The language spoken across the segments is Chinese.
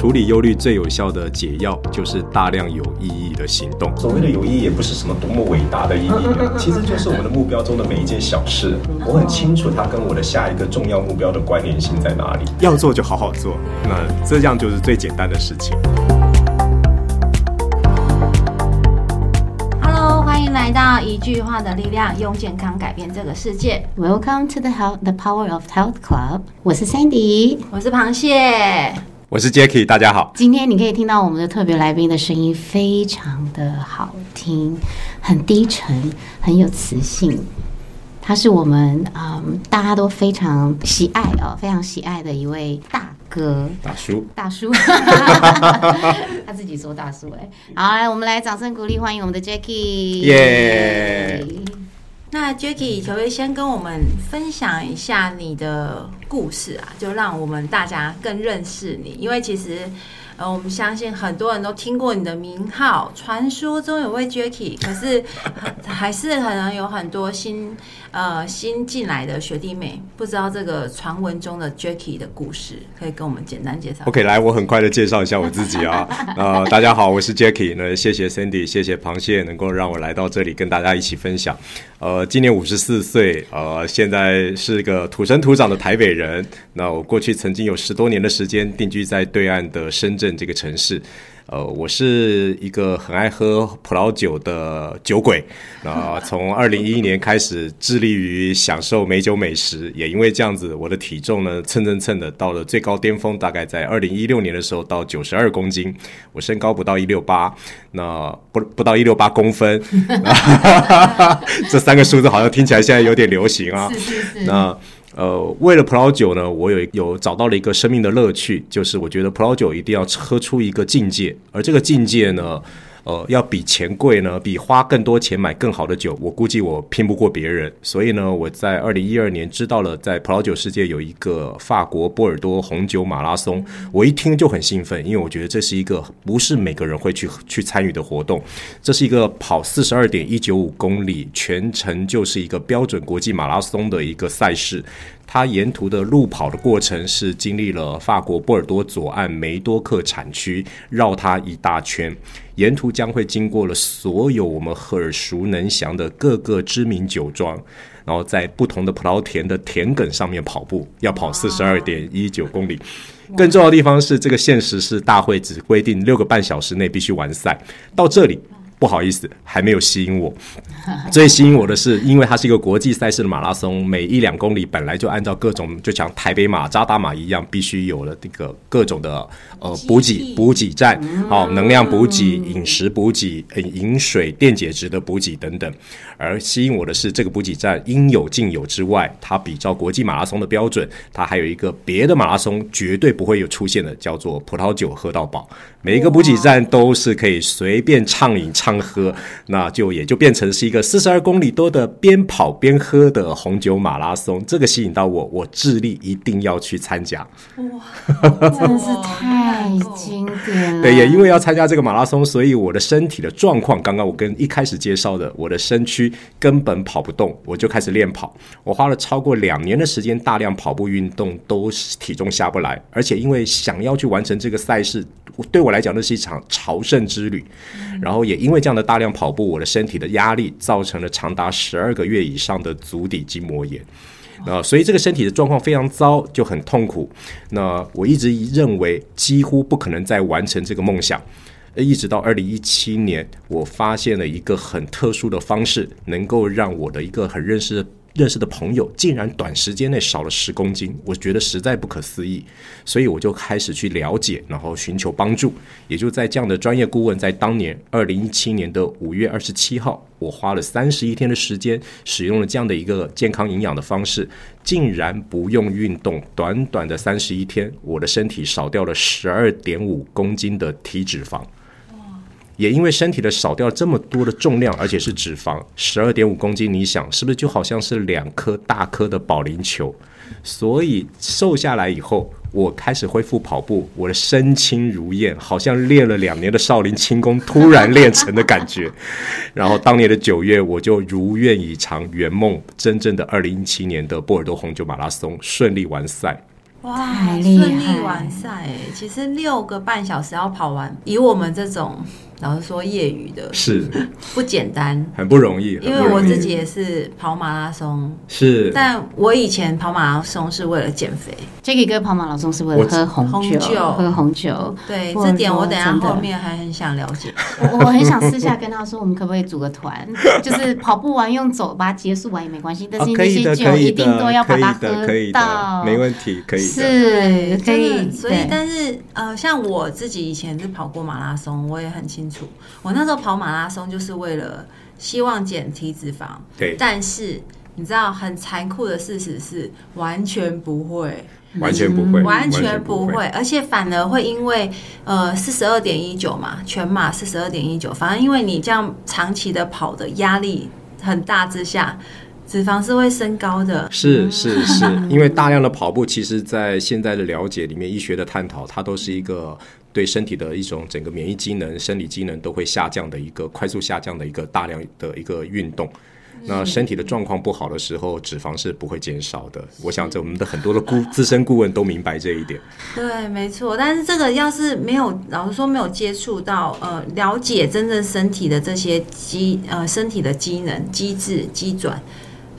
处理忧虑最有效的解药就是大量有意义的行动。所谓的有意义，也不是什么多么伟大的意义，其实就是我们的目标中的每一件小事。我很清楚它跟我的下一个重要目标的关联性在哪里。要做就好好做，那这样就是最简单的事情。Hello，欢迎来到一句话的力量，用健康改变这个世界。Welcome to the health, the Power of Health Club。我是 Sandy。我是螃蟹，我是 Jacky，大家好。今天你可以听到我们的特别来宾的声音非常的好听，很低沉，很有磁性。他是我们嗯大家都非常喜爱哦，非常喜爱的一位大哥。大叔，大叔，他自己说大叔哎、好，来，我们来掌声鼓励，欢迎我们的 Jacky，耶那 Jacky 可不可以先跟我们分享一下你的故事啊？就让我们大家更认识你，因为其实。呃，我们相信很多人都听过你的名号，传说中有位 Jacky，可是 还是可能有很多新呃新进来的学弟妹不知道这个传闻中的 Jacky 的故事，可以跟我们简单介绍。OK，来，我很快的介绍一下我自己啊。呃，大家好，我是 Jacky。那谢谢 Cindy，谢谢螃蟹能够让我来到这里跟大家一起分享。呃，今年五十四岁，呃，现在是个土生土长的台北人。那我过去曾经有十多年的时间定居在对岸的深圳这个城市。呃，我是一个很爱喝葡萄酒的酒鬼。那、从二零一一年开始致力于享受美酒美食，也因为这样子，我的体重呢蹭蹭蹭的到了最高巅峰，大概在二零一六年的时候到九十二公斤。我身高不到一六八，那不不到一六八公分，这三个数字好像听起来现在有点流行啊。是是是，那呃，为了葡萄酒呢，我有有找到了一个生命的乐趣，就是我觉得葡萄酒一定要喝出一个境界，而这个境界呢，呃，要比钱贵呢，比花更多钱买更好的酒，我估计我拼不过别人。所以呢，我在二零一二年知道了，在葡萄酒世界有一个法国波尔多红酒马拉松，我一听就很兴奋，因为我觉得这是一个不是每个人会去去参与的活动，这是一个跑四十二点一九五公里，全程就是一个标准国际马拉松的一个赛事。它沿途的路跑的过程是经历了法国波尔多左岸梅多克产区，绕它一大圈，沿途将会经过了所有我们耳熟能详的各个知名酒庄，然后在不同的葡萄田的田埂上面跑步，要跑四十二点一九公里。更重要的地方是，这个限时是大会只规定六个半小时内必须完赛。到这里，不好意思，还没有吸引我。最吸引我的是，因为它是一个国际赛事的马拉松，每一两公里本来就按照各种，就像台北马、扎达马一样，必须有了这个各种的呃补给补给站，好、能量补给、饮食补给、呃饮水、电解质的补给等等。而吸引我的是，这个补给站应有尽有之外，它比照国际马拉松的标准，它还有一个别的马拉松绝对不会有出现的，叫做葡萄酒喝到饱。每一个补给站都是可以随便畅饮畅喝，那就也就变成是一个四十二公里多的边跑边喝的红酒马拉松。这个吸引到我，我致力一定要去参加。哇 真的是太经典了。对，也因为要参加这个马拉松，所以我的身体的状况，刚刚我跟一开始介绍的，我的身躯根本跑不动，我就开始练跑。我花了超过两年的时间，大量跑步运动，都是体重下不来。而且因为想要去完成这个赛事，对我来讲，那是一场朝圣之旅。然后也因为这样的大量跑步，我的身体的压力造成了长达十二个月以上的足底筋膜炎。那所以这个身体的状况非常糟，就很痛苦。那我一直认为几乎不可能再完成这个梦想。一直到二零一七年，我发现了一个很特殊的方式，能够让我的一个很认识认识的朋友，竟然短时间内少了十公斤，我觉得实在不可思议。所以我就开始去了解，然后寻求帮助。也就在这样的专业顾问，在当年二零一七年的五月二十七号，我花了三十一天的时间，使用了这样的一个健康营养的方式，竟然不用运动，短短的三十一天，我的身体少掉了十二点五公斤的体脂肪。也因为身体的少掉这么多的重量，而且是脂肪，十二点五公斤，你想是不是就好像是两颗大颗的保龄球？所以瘦下来以后，我开始恢复跑步，我的身轻如燕，好像练了两年的少林轻功突然练成的感觉。然后当年的九月，我就如愿以偿圆梦，真正的二零一七年的波尔多红酒马拉松顺利完赛。哇，顺利完赛哎！其实六个半小时要跑完，以我们这种老实说业余的是。不简单，很不容易，因为我自己也是跑马拉松，是。但我以前跑马拉松是为了减肥，Jacky 哥跑马拉松是为了喝红酒，喝红酒。对这点我等下后面还很想了解。我我很想私下跟他说，我们可不可以组个团，就是跑步完用走把它结束完也没关系，但是那些酒一定都，要把它可以的，喝到，，没问题，可以。是可以真的，所以但是呃，像我自己以前是跑过马拉松，我也很清楚，我那时候跑马拉松就是为了希望减体脂肪，对，但是你知道很残酷的事实是完全不会。完全不会，完全不不会，而且反而会因为呃四十二点一九嘛，全马四十二点一九，反正因为你这样长期的跑的压力很大之下，脂肪是会升高的。是是是，因为大量的跑步，其实在现在的了解里面，医学的探讨，它都是一个对身体的一种整个免疫机能、生理机能都会下降的一个快速下降的一个大量的一个运动。那身体的状况不好的时候，脂肪是不会减少的。我想，这我们的很多的顾资深顾问都明白这一点。对，没错。但是这个要是没有，老实说没有接触到呃了解真正身体的这些机呃身体的机能、机制、机转，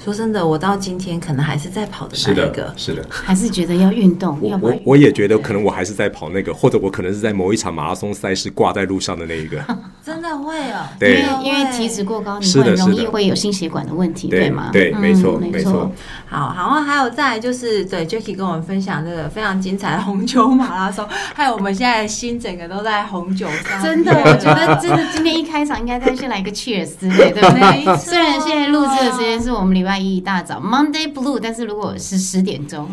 说真的，我到今天可能还是在跑的那一个的，。是的。还是觉得要运动，我要我我也觉得，可能我还是在跑那个，或者我可能是在某一场马拉松赛事挂在路上的那一个。真的会哦，对因为因为体脂过高，你会很容易会有心血管的问题，对吗？对没错嗯没错。好，然后还有再就是对 Jacky 跟我们分享这个非常精彩的红酒马拉松，还有我们现在心整个都在红酒上。真的，我觉得真的今天一开场应该再先来一个 cheers 之类，对不对？虽然现在录制的时间是我们礼拜一一大早 Monday Blue，但是如果是十点钟，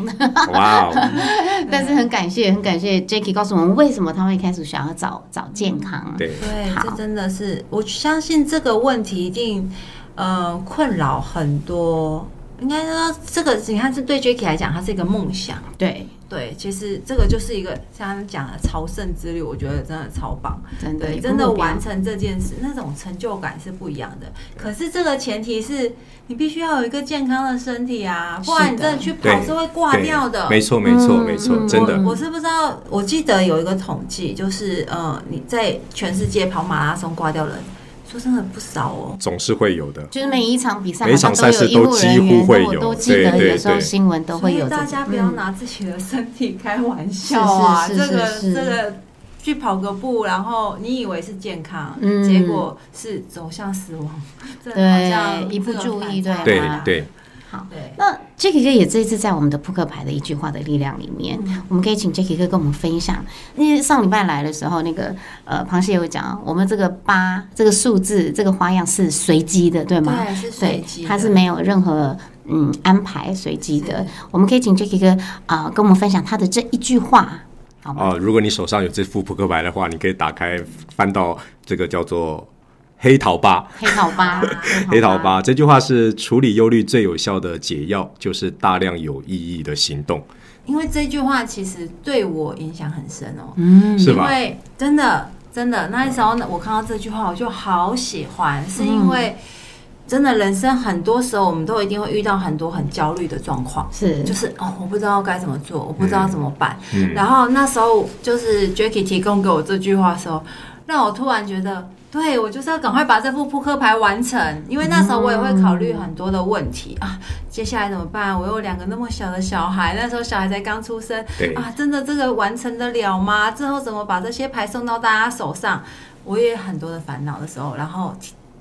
哇哦，但是很感谢很感谢 Jackie 告诉我们为什么他会开始想要找找健康。对，对，这真的是我相信这个问题一定呃困扰很多。应该说，这个你看，这对 Jackie 来讲，它是一个梦想。对，对，其实这个就是一个像他讲的朝圣之旅，我觉得真的超棒。真的对，真的完成这件事，那种成就感是不一样的。可是这个前提是你必须要有一个健康的身体啊，不然你真的去跑是会挂掉的。没错没错嗯没错，嗯真的我我是不知道，我记得有一个统计，就是呃，你在全世界跑马拉松挂掉人，说真的不少哦。总是会有的。就是每一场比赛每一场好像都有医护赛事都几人员，乎会有我都记得对对有时候对新闻都会有大家不要嗯拿自己的身体开玩笑啊！这个这个去跑个步，然后你以为是健康，嗯结果是走向死亡，这好像对一不注意对对对很大对，那 Jacky 哥也这一次在我们的扑克牌的一句话的力量里面，嗯我们可以请 Jacky 哥跟我们分享。因为上礼拜来的时候，那个呃螃蟹有讲，我们这个八这个数字这个花样是随机的，对吗？对，是随机，的，它是没有任何嗯安排随机的。我们可以请 Jacky 哥啊、跟我们分享他的这一句话，好吗？哦，如果你手上有这副扑克牌的话，你可以打开翻到这个叫做黑桃八。黑桃八，黑桃八这句话是处理忧虑最有效的解药，就是大量有意义的行动，因为这句话其实对我影响很深哦。嗯，是吧？因为真的真的那时候呢，我看到这句话我就好喜欢，是因为真的人生很多时候我们都一定会遇到很多很焦虑的状况。是就是哦，我不知道该怎么做，我不知道怎么办。嗯然后那时候就是 Jacky 提供给我这句话的时候，让我突然觉得，对我就是要赶快把这副扑克牌完成，因为那时候我也会考虑很多的问题、啊，接下来怎么办？我有两个那么小的小孩，那时候小孩才刚出生啊，真的这个完成得了吗？之后怎么把这些牌送到大家手上？我也很多的烦恼的时候，然后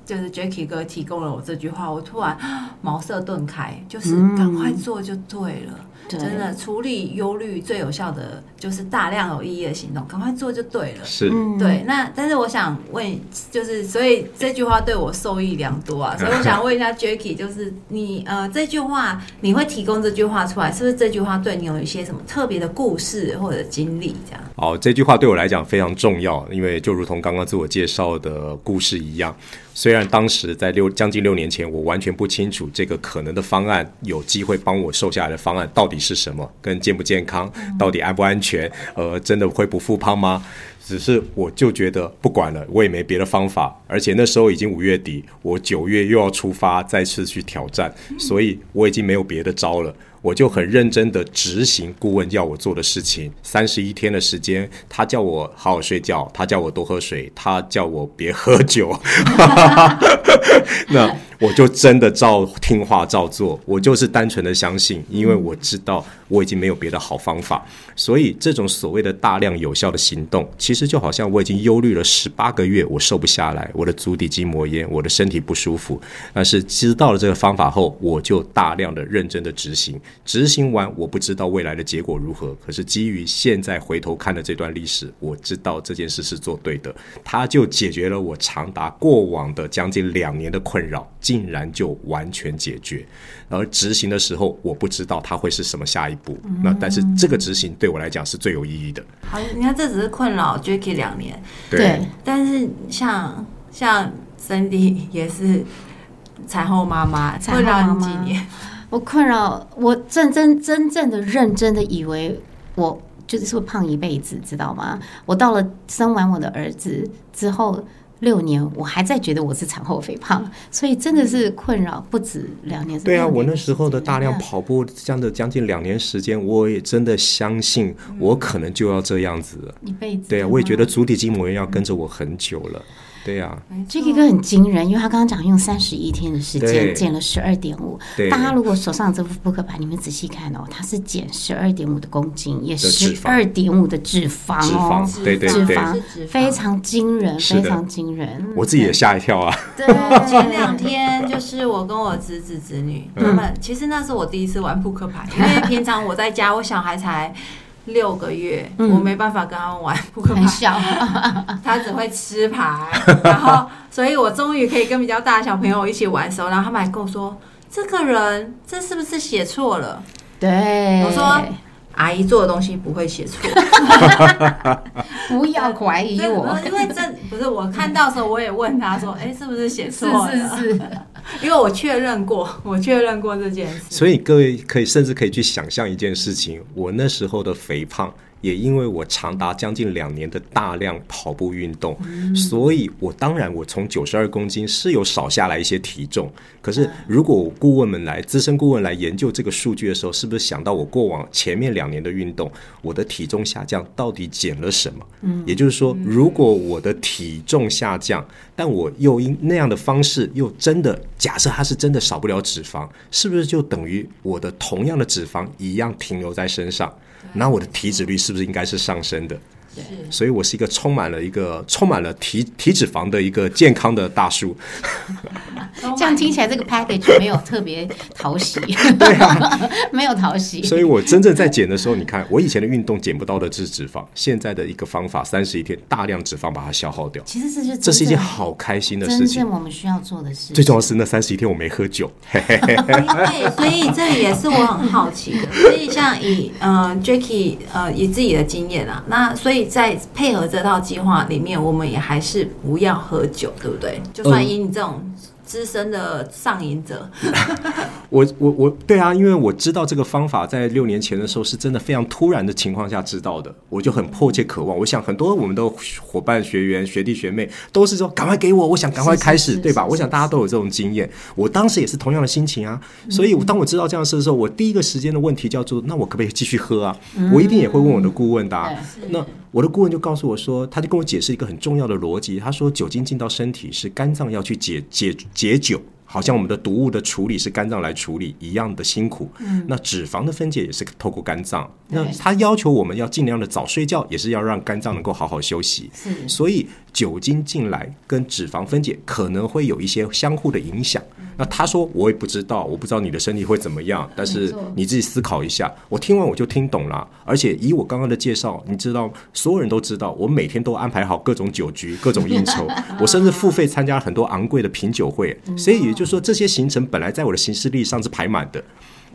就是 Jacky 哥提供了我这句话，我突然啊茅塞顿开，就是赶快做就对了。对真的处理忧虑最有效的就是大量有意义的行动，赶快做就对了。是嗯对，那但是我想问，就是所以这句话对我受益良多啊，所以我想问一下 Jacky，就是你呃这句话你会提供这句话出来，是不是这句话对你有一些什么特别的故事或者经历这样？哦，这句话对我来讲非常重要，因为就如同刚刚自我介绍的故事一样，虽然当时在六将近六年前，我完全不清楚这个可能的方案有机会帮我瘦下来的方案到底是什么，跟健不健康，到底安不安全，呃，真的会不复胖吗？只是我就觉得不管了，我也没别的方法，而且那时候已经五月底，我九月又要出发再次去挑战，所以我已经没有别的招了。我就很认真的执行顾问要我做的事情，三十一天的时间，他叫我好好睡觉，他叫我多喝水，他叫我别喝酒，那我就真的照听话照做，我就是单纯的相信，因为我知道我已经没有别的好方法，所以这种所谓的大量有效的行动，其实就好像我已经忧虑了十八个月，我瘦不下来，我的足底筋膜炎，我的身体不舒服，但是知道了这个方法后，我就大量的认真的执行。执行完，我不知道未来的结果如何。可是基于现在回头看的这段历史，我知道这件事是做对的，它就解决了我长达过往的将近两年的困扰，竟然就完全解决。而执行的时候，我不知道它会是什么下一步。那但是这个执行对我来讲是最有意义的。好，你看这只是困扰 Jacky 两年，对，但是像像 Cindy 也是产后妈妈，产后困扰妈妈你几年？我困扰，我真真真正的认真的以为我就是会胖一辈子，知道吗？我到了生完我的儿子之后六年，我还在觉得我是产后肥胖，所以真的是困扰不止两年。对啊，我那时候的大量跑步，这样的将近两年时间，我也真的相信我可能就要这样子了。一辈子。对啊，我也觉得足底筋膜炎要跟着我很久了。对啊，没错 Jacky 哥很惊人，因为他刚刚讲用三十一天的时间对。减了十二点五。对。大家如果手上这副扑克牌，你们仔细看哦，它是减十二点五的公斤，也脂十肪。二点五的脂肪脂哦肪，，对对对，脂肪非常惊人，非常惊人。我自己也吓一跳啊。对，前两天就是我跟我侄子侄女，嗯他们其实那是我第一次玩扑克牌，因为平常我在家，我小孩才六个月，嗯我没办法跟他们玩扑克牌很，小，他只会吃牌，然后 所以我终于可以跟比较大的小朋友一起玩的时候，然后他们还跟我说。这个人，这是不是写错了？对，我说阿姨做的东西不会写错，不要怀疑这我因为这不是我看到的时候，我也问他说：“哎，是不是写错了？”是是是，因为我确认过，我确认过这件事。所以各位可以甚至可以去想象一件事情，我那时候的肥胖。也因为我长达将近两年的大量跑步运动，所以我当然我从九十二公斤是有少下来一些体重。可是如果我顾问们来资深顾问来研究这个数据的时候，是不是想到我过往前面两年的运动，我的体重下降到底减了什么？嗯，也就是说，如果我的体重下降，但我又因那样的方式又真的假设它是真的少不了脂肪，是不是就等于我的同样的脂肪一样停留在身上？那我的体脂率是不是应该是上升的？是所以我是一个充满了一个充满了体体脂肪的一个健康的大叔。这样听起来这个 package 没有特别讨喜，对啊，没有讨喜，所以我真正在减的时候，你看我以前的运动减不到的是脂肪，现在的一个方法，三十一天大量脂肪把它消耗掉，其实这就是这是一件好开心的事情真正。我们需要做的事。最重要是那三十一天我没喝酒。对，所以这也是我很好奇的。所以像以呃 Jacky 呃以自己的经验啊，那所以在配合这套计划里面，我们也还是不要喝酒，对不对？就算以你这种资深的上瘾者，我我我对啊，因为我知道这个方法在六年前的时候是真的非常突然的情况下知道的，我就很迫切渴望。我想很多我们的伙伴、学员、学弟学妹都是说赶快给我，我想赶快开始，是是对吧？我想大家都有这种经验，我当时也是同样的心情啊。所以当我知道这样的事的时候，我第一个时间的问题叫做：那我可不可以继续喝啊？我一定也会问我的顾问的、啊。那我的顾问就告诉我说，他就跟我解释一个很重要的逻辑，他说酒精进到身体是肝脏要去解解解酒。好像我们的毒物的处理是肝脏来处理一样的辛苦，嗯那脂肪的分解也是透过肝脏。那对他要求我们要尽量的早睡觉，也是要让肝脏能够好好休息。是所以酒精进来跟脂肪分解可能会有一些相互的影响。那他说我也不知道，我不知道你的身体会怎么样，但是你自己思考一下。我听完我就听懂了，而且以我刚刚的介绍，你知道所有人都知道，我每天都安排好各种酒局、各种应酬，我甚至付费参加很多昂贵的品酒会。所以也就是说，这些行程本来在我的行事历上是排满的。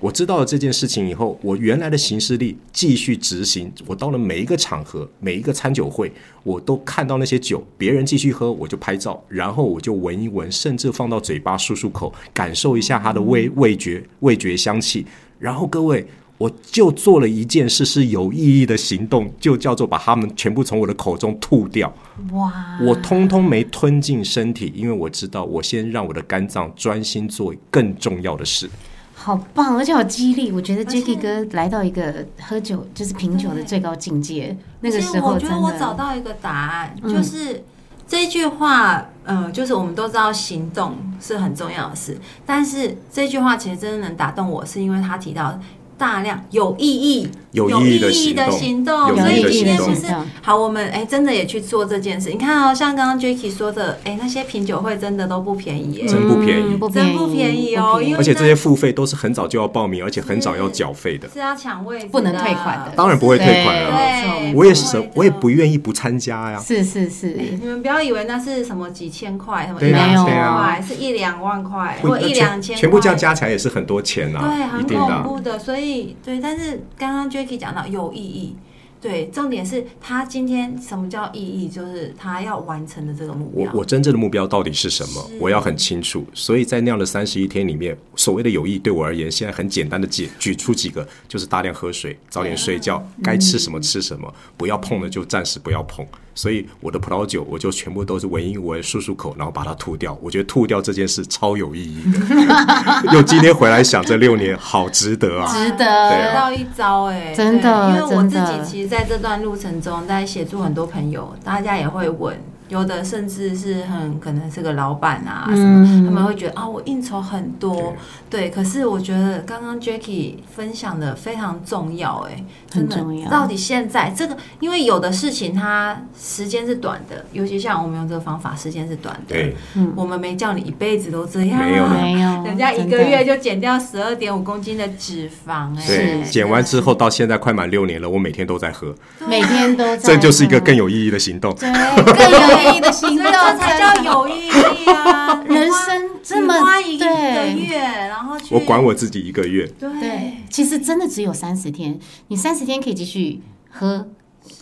我知道了这件事情以后，我原来的行事历继续执行。我到了每一个场合、每一个餐酒会，我都看到那些酒，别人继续喝，我就拍照，然后我就闻一闻，甚至放到嘴巴漱漱口，感受一下它的味味觉、味觉香气。然后各位，我就做了一件事是有意义的行动，就叫做把它们全部从我的口中吐掉。哇，我通通没吞进身体，因为我知道我先让我的肝脏专心做更重要的事。好棒，而且好激励。我觉得且 Jacky 哥来到一个喝酒就是品酒的最高境界，那个时候我觉得我找到一个答案，嗯就是这句话，呃、就是我们都知道行动是很重要的事，但是这句话其实真的能打动我，是因为他提到大量有意义、有意义的行动，有所以意义的行动今天其实好，我们哎、真的也去做这件事。你看哦，像刚刚 Jacky 说的，哎、那些品酒会真的都不便宜耶，真不便宜。嗯不便宜，真不便宜哦宜。因为而且这些付费都是很早就要报名，而且很早要缴费的。是要抢位，不能退款的。当然不会退款了。对，我也是，我也不愿意不参加呀。是是是，你们不要以为那是什么几千块，什么一两千块，是一两万块不或一两千，全部这样加起来也是很多钱呐、对，很恐怖的。所以对，但是刚刚 Jacky 讲到有意义，对，重点是他今天什么叫意义，就是他要完成的这个目标。我我真正的目标到底是什么？我要很清楚。所以在那样的三十一天里面，所谓的有益对我而言，现在很简单的举举出几个，就是大量喝水，早点睡觉，该吃什么吃什么，不要碰的就暂时不要碰。所以我的葡萄酒，我就全部都是闻一闻、漱漱口，然后把它吐掉。我觉得吐掉这件事超有意义的。又今天回来想，这六年好值得啊！值得学到一招哎、真的因为我自己其实在这段路程中，在协助很多朋友，大家也会问，有的甚至是很可能是个老板啊什么，嗯他们会觉得啊，我应酬很多，对，可是我觉得刚刚 Jackie 分享的非常重要哎、真的很重要。到底现在这个，因为有的事情它时间是短的，尤其像我们用这个方法，时间是短的，对，我们没叫你一辈子都这样、啊，没有。没有，人家一个月就减掉十二点五公斤的脂肪、哎，对，减完之后到现在快满六年了，我每天都在喝，每天都在这就是一个更有意义的行动。对更有意义的行动，所 以这才叫有意义啊！人生这么花一个对。月，然后去我管我自己一个月，对。对，其实真的只有三十天，你三十天可以继续喝，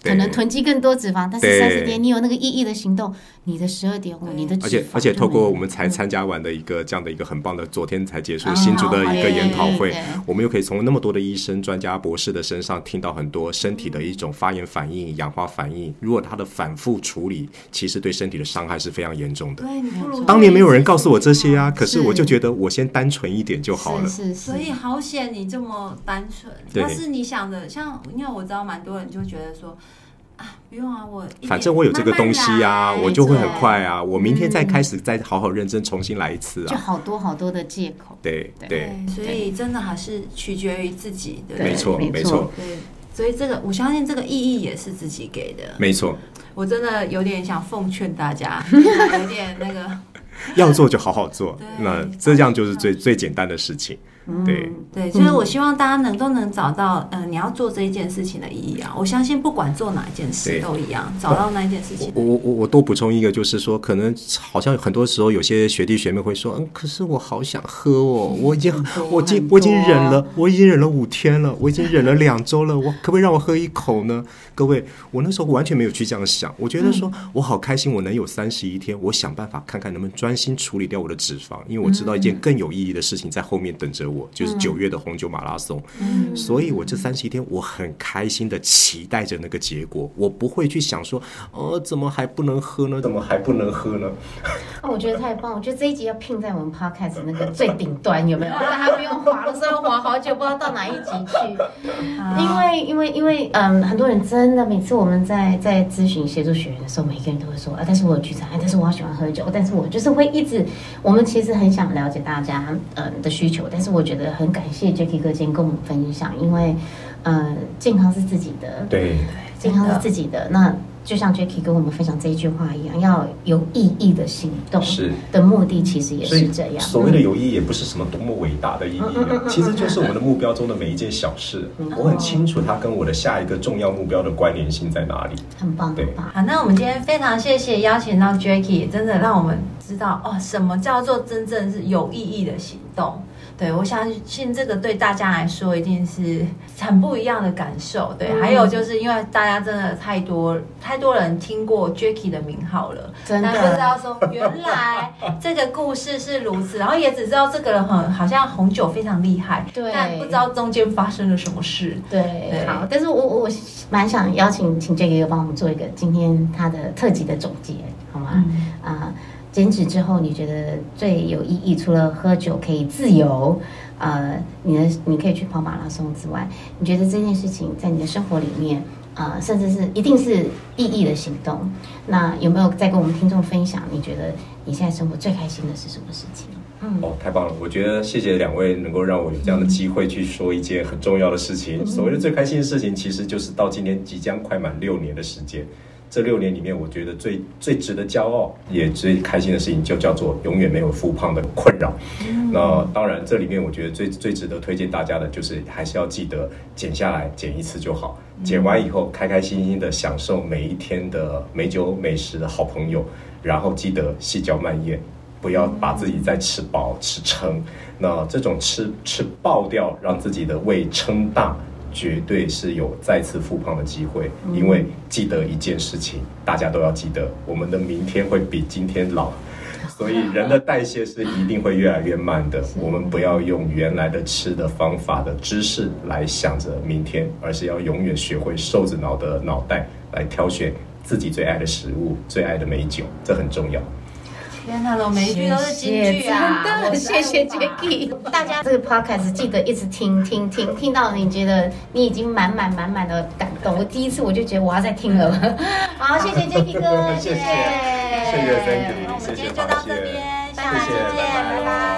可能囤积更多脂肪，但是三十天你有那个意义的行动，你的十二点五，你的而且而且透过我们才参加完的一个这样的一个很棒的，昨天才结束啊新竹的一个研讨会我们又可以从那么多的医生、专家、博士的身上听到很多身体的一种发炎反应、氧化反应。如果它的反复处理，其实对身体的伤害是非常严重的。对，你不如当年没有人告诉我这些啊，可是是我就觉得我先单纯一点就好了。是所以好险你这么单纯，但是你想的像，因为我知道蛮多人就觉得说啊，不用啊，我反正我有这个东西啊，慢慢我就会很快啊。我明天再开始，再好好认真重新来一次啊就啊。好多好多的借口，对对，对，所以真的还是取决于自己，对不对没错没错对，所以这个我相信这个意义也是自己给的。没错，我真的有点想奉劝大家，有点那个，要做就好好做，那这样就是最最简单的事情。对，对，所以我希望大家能都能找到，嗯、你要做这一件事情的意义啊。我相信不管做哪一件事都一样，找到那一件事情。我我我我多补充一个，就是说，可能好像很多时候有些学弟学妹会说，嗯，可是我好想喝哦，我已经我已经我已经忍了，我已经忍了五天了，我已经忍了两周了，我可不可以让我喝一口呢？各位，我那时候完全没有去这样想，我觉得说我好开心，我能有三十一天，我想办法看看能不能专心处理掉我的脂肪，因为我知道一件更有意义的事情在后面等着我，就是九月的红酒马拉松。所以我这三十一天，我很开心的期待着那个结果，我不会去想说，哦，怎么还不能喝呢？怎么还不能喝呢？哦，我觉得太棒！我觉得这一集要拼在我们 podcast 那个最顶端，有没有？大家不用滑的时候滑好久，不知道到哪一集去。因为因为因为嗯，很多人真的每次我们在在咨询协助学员的时候，每个人都会说啊，但是我有聚餐，啊但是我好喜欢喝酒，但是我就是会一直，我们其实很想了解大家嗯的需求，但是我觉得很感谢 Jacky 哥今天跟我们分享，因为呃，健康是自己的，对，健康是自己的。那就像 Jacky 跟我们分享这一句话一样，要有意义的行动，是的目的其实也是这样。所谓的有意义，也不是什么多么伟大的意义啊，其实就是我们的目标中的每一件小事。我很清楚它跟我的下一个重要目标的关联性在哪里。很棒，对很棒。好，那我们今天非常谢谢邀请到 Jacky，真的让我们知道哦，什么叫做真正是有意义的行动。对，我相信这个对大家来说一定是很不一样的感受。对，还有就是因为大家真的太多太多人听过 Jacky 的名号了，真的但不知道说原来这个故事是如此，然后也只知道这个人很好像红酒非常厉害，对但不知道中间发生了什么事。对，对好，但是我我我蛮想邀请请 Jack 哥帮我们做一个今天他的特辑的总结，好吗？啊、减脂之后你觉得最有意义，除了喝酒可以自由，呃，你的你可以去跑马拉松之外，你觉得这件事情在你的生活里面，呃，甚至是一定是意义的行动，那有没有再跟我们听众分享？你觉得你现在生活最开心的是什么事情？嗯，哦，太棒了！我觉得谢谢两位能够让我有这样的机会去说一件很重要的事情。所谓的最开心的事情，其实就是到今天即将快满六年的时间。这六年里面，我觉得最最值得骄傲，也最开心的事情，就叫做永远没有复胖的困扰。那当然，这里面我觉得最最值得推荐大家的，就是还是要记得减下来，减一次就好。减完以后，开开心心的享受每一天的美酒美食的好朋友，然后记得细嚼慢咽，不要把自己再吃饱吃撑。那这种吃吃爆掉，让自己的胃撑大，绝对是有再次复胖的机会。因为记得一件事情，大家都要记得，我们的明天会比今天老。所以人的代谢是一定会越来越慢的。我们不要用原来的吃的方法的知识来想着明天，而是要永远学会瘦子脑的脑袋来挑选自己最爱的食物、最爱的美酒，这很重要。天哪，我每一句都是金句啊！真的，谢谢 Jacky。大家这个 podcast 记得一直听听听，听到你觉得你已经满满满满的感动。我第一次我就觉得我要再听了。好，谢谢 Jacky 哥，谢谢谢谢那我们今天就谢谢到这边，下谢谢次见，拜拜拜拜